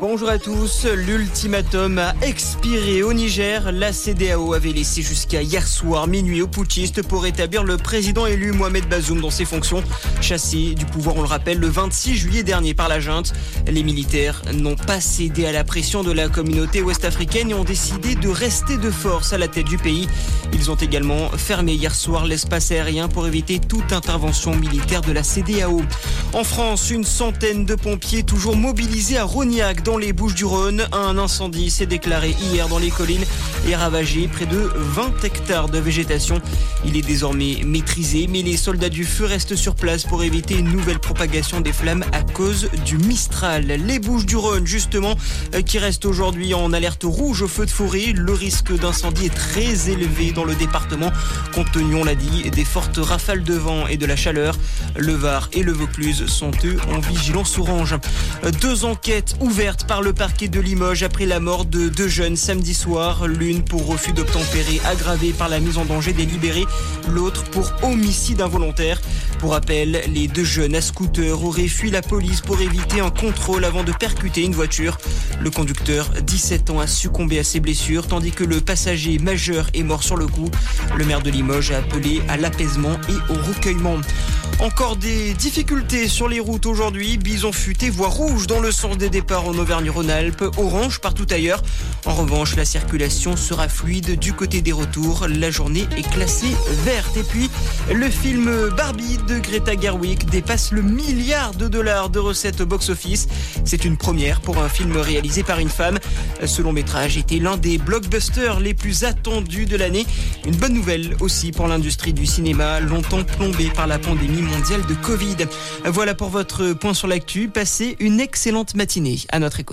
Bonjour à tous. L'ultimatum a expiré au Niger. La CDAO avait laissé jusqu'à hier soir minuit aux putschistes pour établir le président élu Mohamed Bazoum dans ses fonctions. Chassé du pouvoir, on le rappelle, le 26 juillet dernier par la junte. Les militaires n'ont pas cédé à la pression de la communauté ouest-africaine et ont décidé de rester de force à la tête du pays. Ils ont également fermé hier soir l'espace aérien pour éviter toute intervention militaire de la CDAO. En France, une centaine de pompiers toujours mobilisés à Rognac dans les Bouches-du-Rhône. Un incendie s'est déclaré hier dans les collines et ravagé près de 20 hectares de végétation. Il est désormais maîtrisé, mais les soldats du feu restent sur place pour éviter une nouvelle propagation des flammes à cause du Mistral. Les Bouches-du-Rhône, justement, euh, qui restent aujourd'hui en alerte rouge au feu de forêt. Le risque d'incendie est très élevé dans le département, compte tenu, on l'a dit, des fortes rafales de vent et de la chaleur. Le Var et le Vaucluse sont eux en vigilance orange. Deux enquêtes ouvertes par le parquet de Limoges après la mort de deux jeunes samedi soir, l'une pour refus d'obtempérer aggravé par la mise en danger délibérée, l'autre pour homicide involontaire. Pour rappel, les deux jeunes à scooter auraient fui la police pour éviter un contrôle avant de percuter une voiture. Le conducteur, 17 ans, a succombé à ses blessures, tandis que le passager majeur est mort sur le coup. Le maire de Limoges a appelé à l'apaisement et au recueillement. Encore des difficultés sur les routes aujourd'hui. Bison futé, voie rouge dans le sens des départs en Auvergne-Rhône-Alpes, orange partout ailleurs. En revanche, la circulation sera fluide du côté des retours. La journée est classée verte. Et puis, le film Barbie de Greta Gerwig dépasse le milliard de dollars de recettes au box-office. C'est une première pour un film réalisé par une femme. Ce long métrage était l'un des blockbusters les plus attendus de l'année. Une bonne nouvelle aussi pour l'industrie du cinéma, longtemps plombée par la mondiale de Covid. Voilà pour votre point sur l'actu. Passez une excellente matinée à notre écoute.